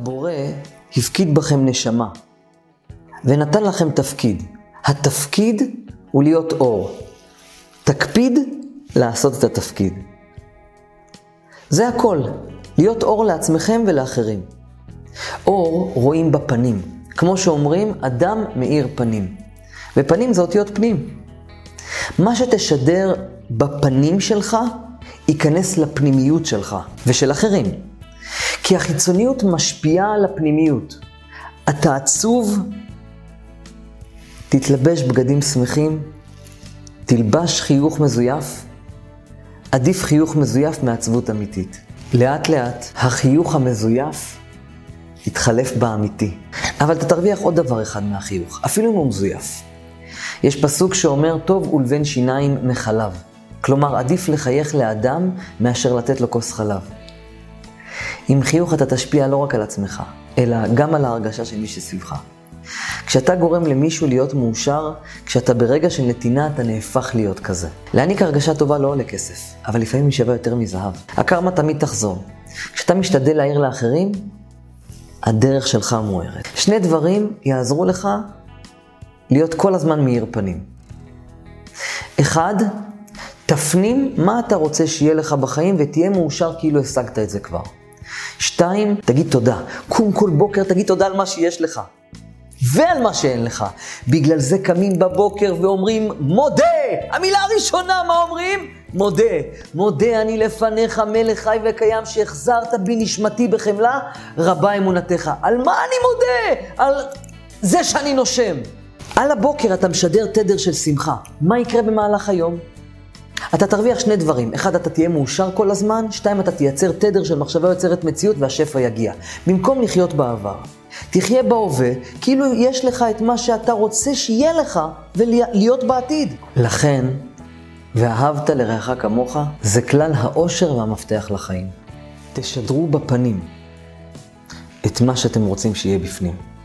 הבורא הפקיד בכם נשמה, ונתן לכם תפקיד. התפקיד הוא להיות אור. תקפיד לעשות את התפקיד. זה הכל, להיות אור לעצמכם ולאחרים. אור רואים בפנים. כמו שאומרים, אדם מאיר פנים. ופנים זה אותיות פנים. מה שתשדר בפנים שלך, ייכנס לפנימיות שלך ושל אחרים. כי החיצוניות משפיעה על הפנימיות. אתה עצוב, תתלבש בגדים שמחים, תלבש חיוך מזויף, עדיף חיוך מזויף מעצבות אמיתית. לאט לאט החיוך המזויף יתחלף באמיתי. אבל אתה תרוויח עוד דבר אחד מהחיוך, אפילו אם הוא מזויף. יש פסוק שאומר, טוב ולבן שיניים מחלב. כלומר, עדיף לחייך לאדם מאשר לתת לו כוס חלב. עם חיוך אתה תשפיע לא רק על עצמך, אלא גם על ההרגשה של מי שסביבך. כשאתה גורם למישהו להיות מאושר, כשאתה ברגע של נתינה אתה נהפך להיות כזה. להעניק הרגשה טובה לא עולה כסף, אבל לפעמים היא שווה יותר מזהב. הקרמה תמיד תחזור. כשאתה משתדל להעיר לאחרים, הדרך שלך מוארת. שני דברים יעזרו לך להיות כל הזמן מאיר פנים. אחד, תפנים מה אתה רוצה שיהיה לך בחיים ותהיה מאושר כאילו השגת את זה כבר. שתיים, תגיד תודה. קום כל בוקר, תגיד תודה על מה שיש לך. ועל מה שאין לך. בגלל זה קמים בבוקר ואומרים, מודה! המילה הראשונה, מה אומרים? מודה. מודה אני לפניך, מלך חי וקיים, שהחזרת בי נשמתי בחמלה, רבה אמונתך. על מה אני מודה? על זה שאני נושם. על הבוקר אתה משדר תדר של שמחה. מה יקרה במהלך היום? אתה תרוויח שני דברים. אחד, אתה תהיה מאושר כל הזמן, שתיים, אתה תייצר תדר של מחשבה יוצרת מציאות והשפע יגיע. במקום לחיות בעבר, תחיה בהווה, כאילו יש לך את מה שאתה רוצה שיהיה לך ולהיות בעתיד. לכן, ואהבת לרעך כמוך, זה כלל האושר והמפתח לחיים. תשדרו בפנים את מה שאתם רוצים שיהיה בפנים.